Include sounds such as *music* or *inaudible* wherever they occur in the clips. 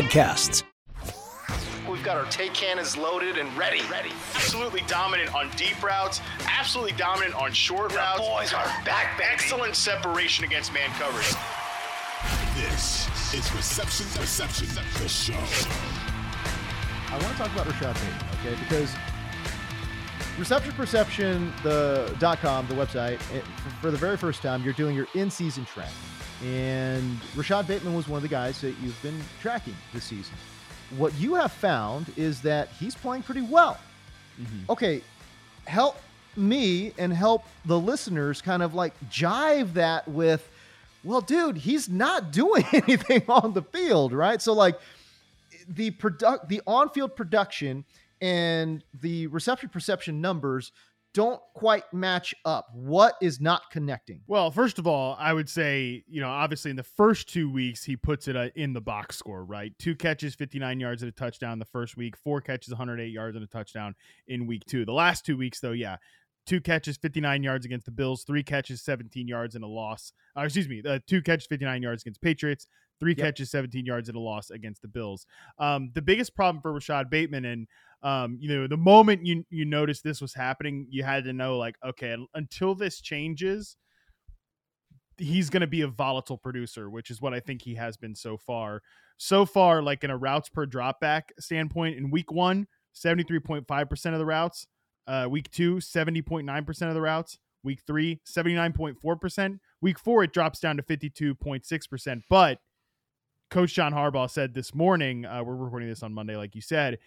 podcasts. We've got our take cannons loaded and ready. Ready. Absolutely dominant on deep routes. Absolutely dominant on short the routes. Boys are back, baby. Excellent separation against man coverage. This is Reception Perception, the show. I want to talk about Rashod Bateman, okay? Because Reception Perception, the dot .com, the website, it, for the very first time, you're doing your in-season tracking. And Rashod Bateman was one of the guys that you've been tracking this season. What you have found is that he's playing pretty well. Mm-hmm. Okay, help me and help the listeners kind of like jive that with, well, dude, he's not doing *laughs* anything on the field, right? So like the product, the on-field production and the reception perception numbers don't quite match up. What is not connecting? Well, first of all, I would say, you know, obviously in the first two weeks, he puts it uh, in the box score, right? Two catches, 59 yards and a touchdown the first week, four catches, 108 yards and a touchdown in week two. The last two weeks, though, yeah, two catches, 59 yards against the Bills, three catches, 17 yards and a loss. Uh, excuse me, uh, two catches, 59 yards against Patriots, three yep. catches, 17 yards at a loss against the Bills. Um, the biggest problem for Rashod Bateman and um, you know, the moment you you noticed this was happening, you had to know like, okay, until this changes, he's going to be a volatile producer, which is what I think he has been so far. So far, like in a routes per dropback standpoint, in week one, 73.5% of the routes. Uh, week two, 70.9% of the routes. Week three, 79.4%. Week four, it drops down to 52.6%. But Coach John Harbaugh said this morning, uh, we're recording this on Monday, like you said,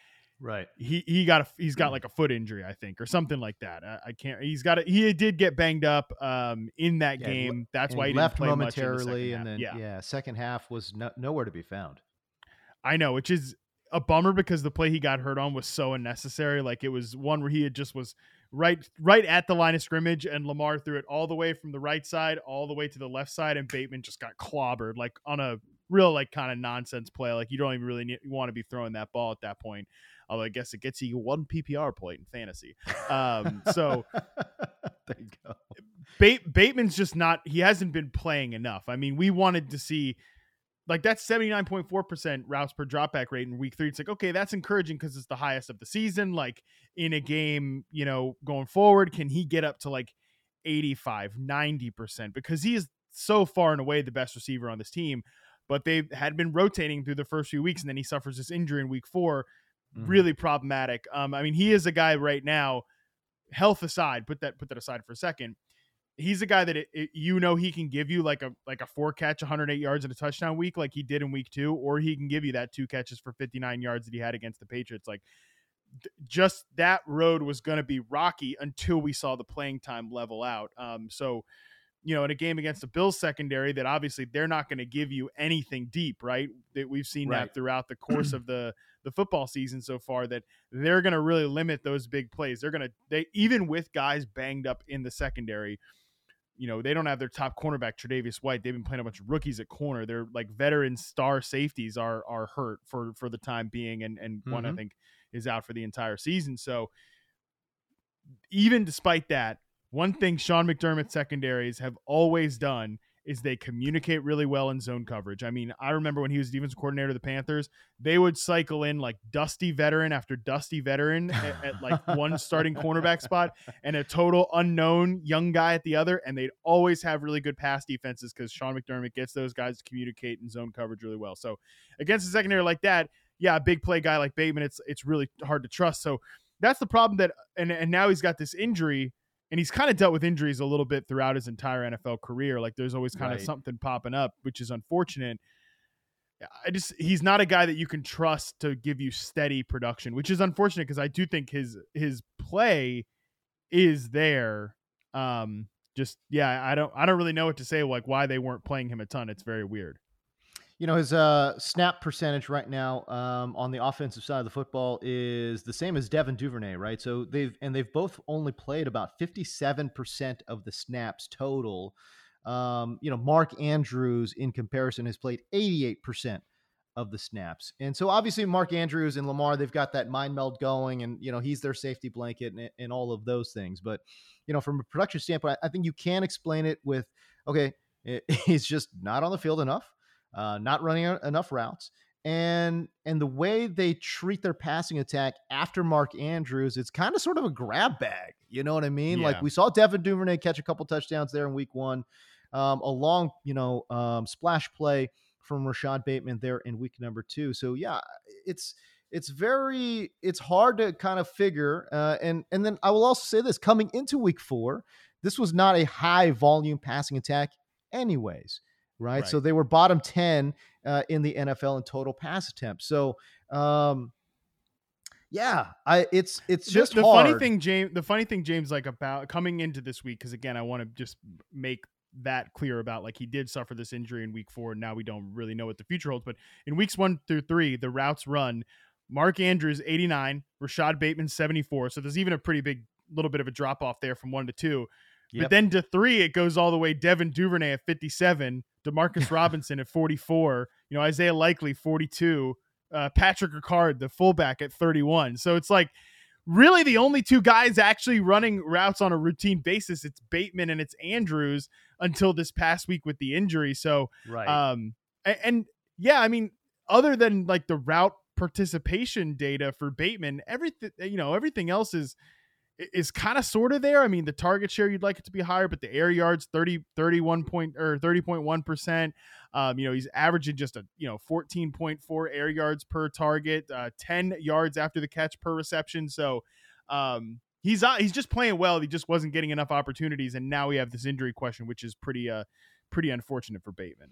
Right. He he got a he's got like a foot injury, I think, or something like that. I, I can't. He's got a, he did get banged up um in that yeah, game. That's why he, left momentarily, the and then yeah. yeah, second half was no, nowhere to be found. I know, which is a bummer because the play he got hurt on was so unnecessary. Like it was one where he had just was right right at the line of scrimmage and Lamar threw it all the way from the right side all the way to the left side and Bateman just got clobbered like on a real like kind of nonsense play. Like you don't even really need, want to be throwing that ball at that point although I guess it gets you one PPR point in fantasy. Um, so *laughs* there you go. Bateman's just not. He hasn't been playing enough. I mean, we wanted to see like that's 79.4% routes per dropback rate in week three. It's like, okay, that's encouraging because it's the highest of the season. Like in a game, you know, going forward, can he get up to like 85, 90%? Because he is so far and away the best receiver on this team. But they had been rotating through the first few weeks, and then he suffers this injury in week four mm-hmm. really problematic. Um, I mean, he is a guy right now, health aside, put that put that aside for a second. He's a guy that it, it, you know he can give you like a like a four catch, 108 yards and a touchdown week, like he did in week two, or he can give you that two catches for 59 yards that he had against the Patriots. Like just that road was going to be rocky until we saw the playing time level out. Um, so you know, in a game against the Bills secondary that obviously they're not going to give you anything deep, right? That we've seen right. that throughout the course *clears throat* of the the football season so far that they're going to really limit those big plays. They're going to they even with guys banged up in the secondary, you know, they don't have their top cornerback Tre'Davious White. They've been playing a bunch of rookies at corner. They're like veteran star safeties are are hurt for for the time being and and mm-hmm. one I mm-hmm. think is out for the entire season. So even despite that, one thing Sean McDermott secondaries have always done is they communicate really well in zone coverage. I mean, I remember when he was defensive coordinator of the Panthers, they would cycle in like dusty veteran after dusty veteran at, at like one starting cornerback spot and a total unknown young guy at the other, and they'd always have really good pass defenses because Sean McDermott gets those guys to communicate in zone coverage really well. So against a secondary like that, yeah, a big play guy like Bateman, it's it's really hard to trust. So that's the problem that and and now he's got this injury and he's kind of dealt with injuries a little bit throughout his entire NFL career. Like there's always kind right. of something popping up, which is unfortunate. I just he's not a guy that you can trust to give you steady production, which is unfortunate because I do think his his play is there. Um, just yeah, I don't I don't really know what to say like why they weren't playing him a ton. It's very weird. You know, his uh, snap percentage right now um, on the offensive side of the football is the same as Devin Duvernay, right? So they've and they've both only played about fifty-seven percent of the snaps total. Um, you know, Mark Andrews in comparison has played eighty-eight percent of the snaps, and so obviously Mark Andrews and Lamar they've got that mind meld going, and you know he's their safety blanket and, and all of those things. But you know, from a production standpoint, I think you can explain it with okay, *laughs* he's just not on the field enough uh, not running enough routes. And and the way they treat their passing attack after Mark Andrews, it's kind of sort of a grab bag. You know what I mean? Yeah. Like we saw Devin Duvernay catch a couple touchdowns there in week one. Um, a long, you know, um, splash play from Rashod Bateman there in week number two. So yeah, it's it's very it's hard to kind of figure. Uh, and and then I will also say this: coming into week four, this was not a high volume passing attack, anyways right? Right. So they were bottom 10 uh, in the NFL in total pass attempts. So, um, yeah, I it's it's just the, hard. funny thing, James. The funny thing, James, like about coming into this week, because again, I want to just make that clear about like he did suffer this injury in week four. And now we don't really know what the future holds. But in weeks one through three, the routes run. Mark Andrews 89, Rashod Bateman 74. So there's even a pretty big little bit of a drop off there from one to two. Yep. But then to three, it goes all the way. Devin Duvernay at 57, Demarcus *laughs* Robinson at 44, you know, Isaiah Likely 42, uh, Patrick Ricard, the fullback at 31. So it's like really the only two guys actually running routes on a routine basis. It's Bateman and it's Andrews until this past week with the injury. So, right. um, a- and, yeah, I mean, other than like the route participation data for Bateman, everything, you know, everything else is is kind of sort of there. I mean, the target share you'd like it to be higher, but the air yards 30 31 point or 30.1%. Um, you know, he's averaging just a, you know, 14.4 air yards per target, uh, 10 yards after the catch per reception. So, um, he's uh, he's just playing well. He just wasn't getting enough opportunities and now we have this injury question which is pretty uh pretty unfortunate for Bateman.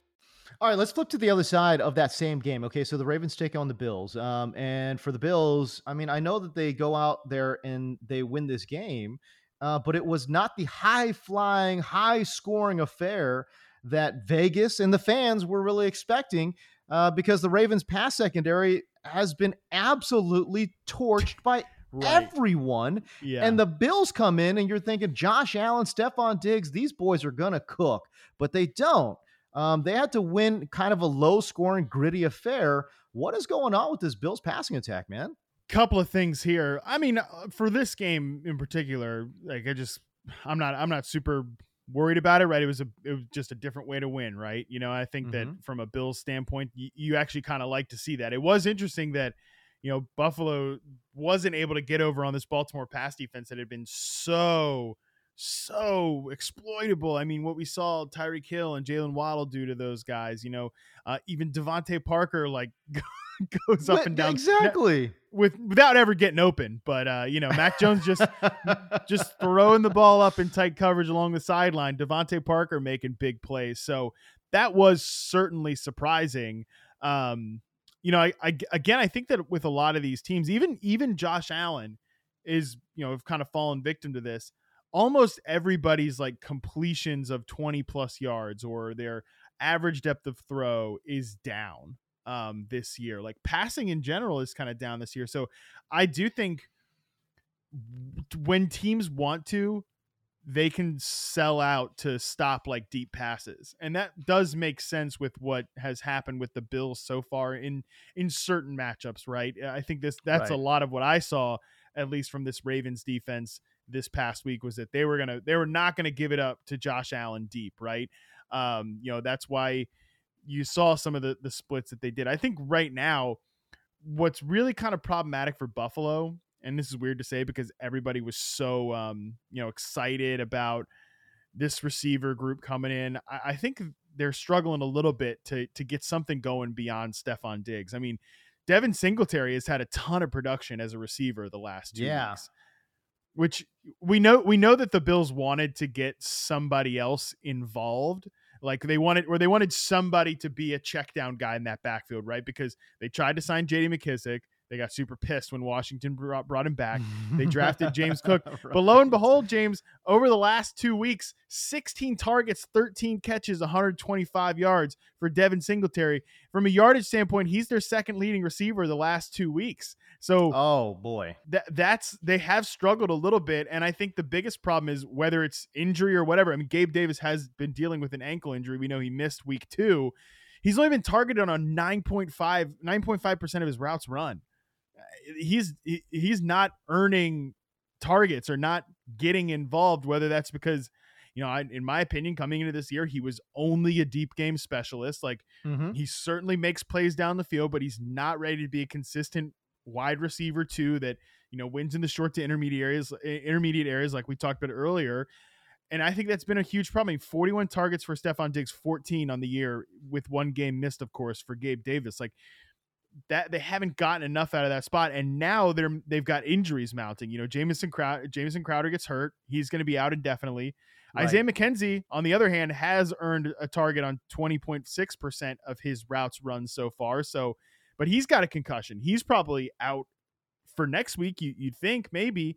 All right, let's flip to the other side of that same game. Okay, so the Ravens take on the Bills. Um, and for the Bills, I mean, I know that they go out there and they win this game, uh, but it was not the high flying, high scoring affair that Vegas and the fans were really expecting uh, because the Ravens' pass secondary has been absolutely torched by everyone. Yeah. And the Bills come in, and you're thinking Josh Allen, Stefon Diggs, these boys are going to cook, but they don't. Um, they had to win kind of a low scoring, gritty affair. What is going on with this Bills passing attack, man? couple of things here. I mean, uh, for this game in particular, like I just, I'm not, I'm not super worried about it. Right? It was a, it was just a different way to win. Right? You know, I think that Mhm. from a Bills standpoint, you, you actually kind of like to see that. It was interesting that, you know, Buffalo wasn't able to get over on this Baltimore pass defense that had been so, so exploitable. I mean, what we saw Tyreek Hill and Jaylen Waddle do to those guys, you know, uh, even DeVante Parker like *laughs* goes up and down Exactly. with without ever getting open. But uh, you know, Mac Jones just *laughs* just throwing the ball up in tight coverage along the sideline. DeVante Parker making big plays. So that was certainly surprising. Um, you know, I, I again I think that with a lot of these teams, even even Josh Allen is, you know, have kind of fallen victim to this. Almost everybody's like completions of 20 plus yards or their average depth of throw is down um this year. Like passing in general is kind of down this year. So I do think when teams want to, they can sell out to stop like deep passes. And that does make sense with what has happened with the Bills so far in in certain matchups, right? I think this that's a lot of what I saw at least from this Ravens defense this past week was that they were to they were not going to give it up to Josh Allen deep, right? Um, you know, that's why you saw some of the the splits that they did. I think right now what's really kind of problematic for Buffalo, and this is weird to say because everybody was so um, you know excited about this receiver group coming in. I, I think they're struggling a little bit to to get something going beyond Stefon Diggs. I mean, Devin Singletary has had a ton of production as a receiver the last two Yeah. weeks. Which we know we know that the Bills wanted to get somebody else involved. Like they wanted or they wanted somebody to be a check down guy in that backfield, right? Because they tried to sign JD McKissic. They got super pissed when Washington brought, brought him back. They drafted *laughs* James Cook. *laughs* But lo and behold, James, over the last two weeks, 16 targets, 13 catches, 125 yards for Devin Singletary. From a yardage standpoint, he's their second leading receiver the last two weeks. So Oh boy. that that's they have struggled a little bit and i think the biggest problem is whether it's injury or whatever i mean gabe davis has been dealing with an ankle injury we know he missed week two he's only been targeted on 9.5 9.5% of his routes run he's he's not earning targets or not getting involved whether that's because you know I, in my opinion coming into this year he was only a deep game specialist like Mhm. he certainly makes plays down the field, but he's not ready to be a consistent wide receiver too that you know wins in the short to intermediate areas, intermediate areas like we talked about earlier. And I think that's been a huge problem. I mean, 41 targets for Stefon Diggs, 14 on the year, with one game missed, of course, for Gabe Davis. Like that, they haven't gotten enough out of that spot, and now they're they've got injuries mounting. You know, Jamison Crowder, Jamison Crowder gets hurt; he's going to be out indefinitely. Right. Isaiah McKenzie, on the other hand, has earned a target on 20.6% of his routes run so far. So, but he's got a concussion. He's probably out for next week. You, you'd think maybe.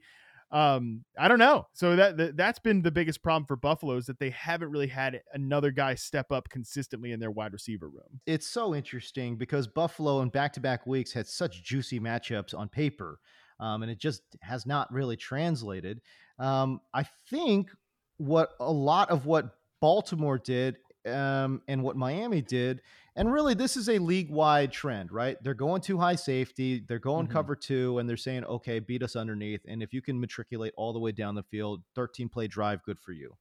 Um, I don't know. So that, that that's been the biggest problem for Buffalo is that they haven't really had another guy step up consistently in their wide receiver room. it's so interesting because Buffalo in back to back weeks had such juicy matchups on paper, um, and it just has not really translated. Um, I think what a lot of what Baltimore did um, and what Miami did, and really this is a league wide trend, right? They're going too high safety, they're going Mhm. cover two, and they're saying, okay, beat us underneath. And if you can matriculate all the way down the field, 13 play drive, good for you,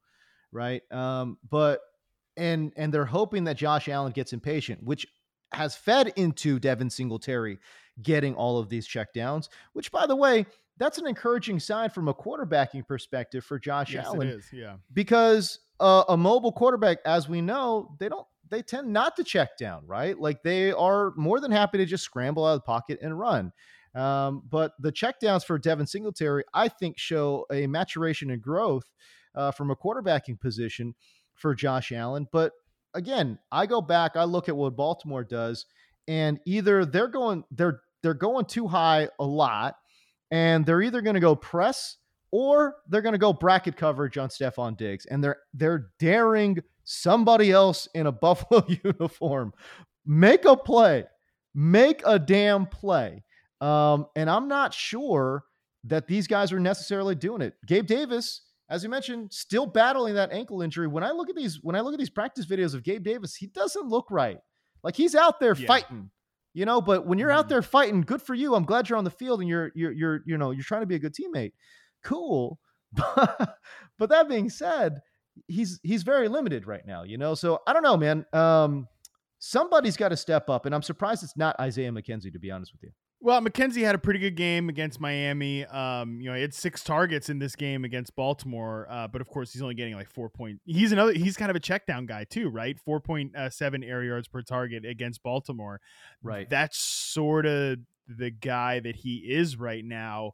right? Um, but and and they're hoping that Josh Allen gets impatient, which has fed into Devin Singletary getting all of these checkdowns. Which, by the way, that's an encouraging sign from a quarterbacking perspective for Josh yes, Allen it is. Yeah. because uh, a mobile quarterback, as we know, they don't they tend not to check down, right? Like they are more than happy to just scramble out of the pocket and run. Um, but the checkdowns for Devin Singletary, I think, show a maturation and growth uh, from a quarterbacking position for Josh Allen. But again, I go back, I look at what Baltimore does, and either they're going they're they're going too high a lot, and they're either going to go press or they're going to go bracket coverage on Stefon Diggs, and they're they're daring somebody else in a *laughs* Buffalo uniform make a play, make a damn play. Um, and I'm not sure that these guys are necessarily doing it. Gabe Davis, as you mentioned, still battling that ankle injury. When I look at these, when I look at these practice videos of Gabe Davis, he doesn't look right. Like he's out there Yeah. fighting, you know. But when you're out Mhm. there fighting, good for you. I'm glad you're on the field and you're you're you're you know you're trying to be a good teammate. Cool. *laughs* But, but that being said, he's he's very limited right now, you know. So I don't know, man. Um, somebody's got to step up, and I'm surprised it's not Isaiah McKenzie, to be honest with you. Well, McKenzie had a pretty good game against Miami. Um, you know, he had six targets in this game against Baltimore, uh, but of course, he's only getting like four point. He's another. He's kind of a check down guy too, right? Four point uh, seven air yards per target against Baltimore. Right. That's sort of the guy that he is right now.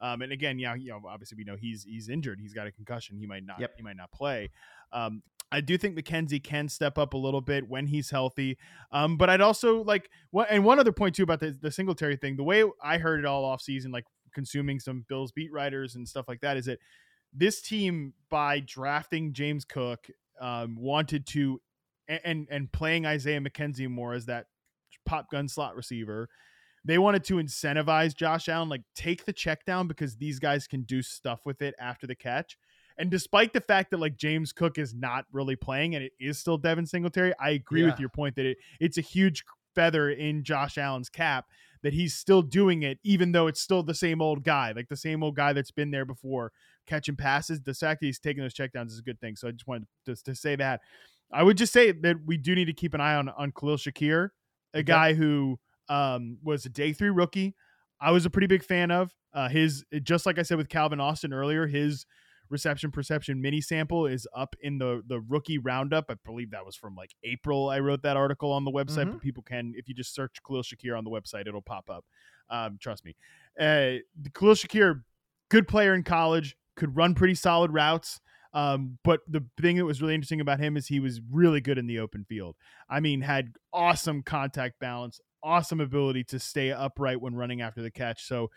Um, and again, yeah, you know, obviously we know he's he's injured. He's got a concussion. He might not. Yep. He might not play. Um, I do think McKenzie can step up a little bit when he's healthy. Um, but I'd also like what and one other point too about the, the Singletary thing. The way I heard it all off season, like consuming some Bills beat writers and stuff like that, is that this team by drafting James Cook um, wanted to and, and playing Isaiah McKenzie more as that pop gun slot receiver. They wanted to incentivize Josh Allen, like take the check down because these guys can do stuff with it after the catch. And despite the fact that like James Cook is not really playing and it is still Devin Singletary, I agree with your point that it it's a huge feather in Josh Allen's cap that he's still doing it, even though it's still the same old guy, like the same old guy that's been there before catching passes. The fact that he's taking those checkdowns is a good thing. So I just wanted to, to say that. I would just say that we do need to keep an eye on on Khalil Shakir, a guy who um, was a day three rookie. I was a pretty big fan of uh, his. Just like I said with Calvin Austin earlier, his reception perception mini sample is up in the the rookie roundup. I believe that was from like April. I wrote that article on the website, Mhm. but people can if you just search Khalil Shakir on the website, it'll pop up. Um, trust me. Uh, Khalil Shakir, good player in college, could run pretty solid routes. Um, but the thing that was really interesting about him is he was really good in the open field. I mean, had awesome contact balance, awesome ability to stay upright when running after the catch. So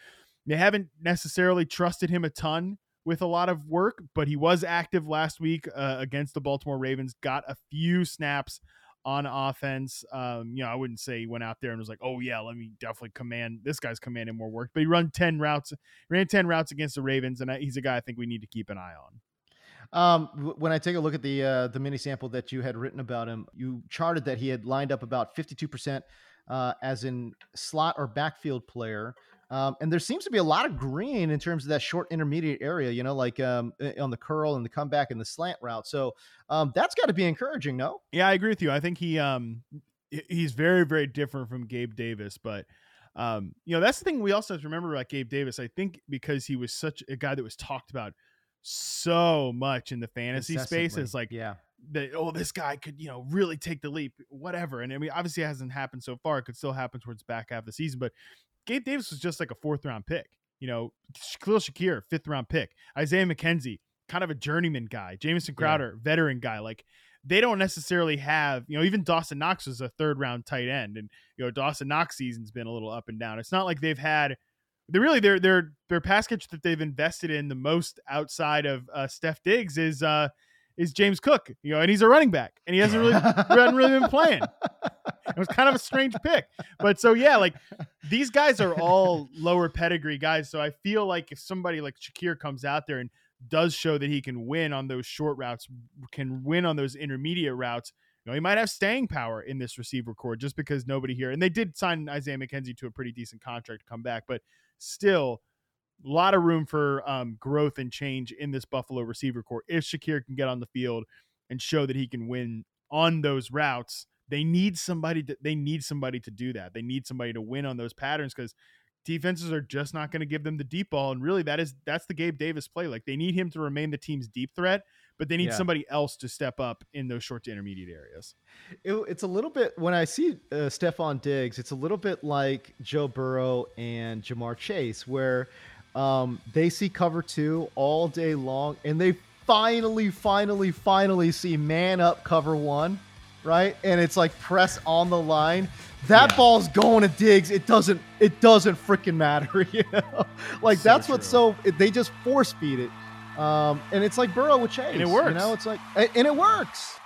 they haven't necessarily trusted him a ton with a lot of work, but he was active last week uh, against the Baltimore Ravens, got a few snaps on offense. Um, you know, I wouldn't say he went out there and was like, "Oh yeah, let me definitely command this guy's commanding more work." But he run ten routes, ran ten routes against the Ravens, and he's a guy I think we need to keep an eye on. Um, when I take a look at the uh, the mini sample that you had written about him, you charted that he had lined up about fifty two percent uh, as in slot or backfield player. Um, and there seems to be a lot of green in terms of that short intermediate area, you know, like um, on the curl and the comeback and the slant route. So um, that's got to be encouraging, no? Yeah, I agree with you. I think he um he's very very different from Gabe Davis, but um you know that's the thing we also have to remember about Gabe Davis. I think because he was such a guy that was talked about so much in the fantasy space is like yeah, that oh this guy could you know really take the leap whatever. And i mean obviously it hasn't happened so far. It could still happen towards back half of the season but gabe davis was just like a fourth round pick you know? Khalil shakir fifth round pick. Isaiah mckenzie kind of a journeyman guy. Jamison crowder veteran guy. Like they don't necessarily have you know even dawson knox was a third round tight end. And you know dawson knox season's been a little up and down. It's not like they've had they really their their their pass catch that they've invested in the most outside of uh, Steph Diggs is uh is James Cook, you know, and he's a running back, and he hasn't really hasn't really been playing. It was kind of a strange pick, but so yeah, like these guys are all lower pedigree guys. So I feel like if somebody like Shakir comes out there and does show that he can win on those short routes, can win on those intermediate routes, you know, he might have staying power in this receiver corps just because nobody here. And they did sign Isaiah McKenzie to a pretty decent contract to come back, but still a lot of room for um, growth and change in this Buffalo receiver corps. If Shakir can get on the field and show that he can win on those routes, they need somebody to, they need somebody to do that. They need somebody to win on those patterns because defenses are just not going to give them the deep ball. And really that is that's the Gabe Davis play. Like they need him to remain the team's deep threat, but they need Yeah. somebody else to step up in those short to intermediate areas. It, it's a little bit when I see uh, Stefon Diggs, it's a little bit like Joe Burrow and Ja'Marr Chase, where um, they see cover two all day long, and they finally, finally, finally see man up cover one, right? And it's like press on the line. That Yeah. ball's going to Diggs. It doesn't. It doesn't freaking matter, *laughs* you know. Like So that's what's so. They just force feed it, um, and it's like Burrow with Chase. it works. You know, it's like, and and it works.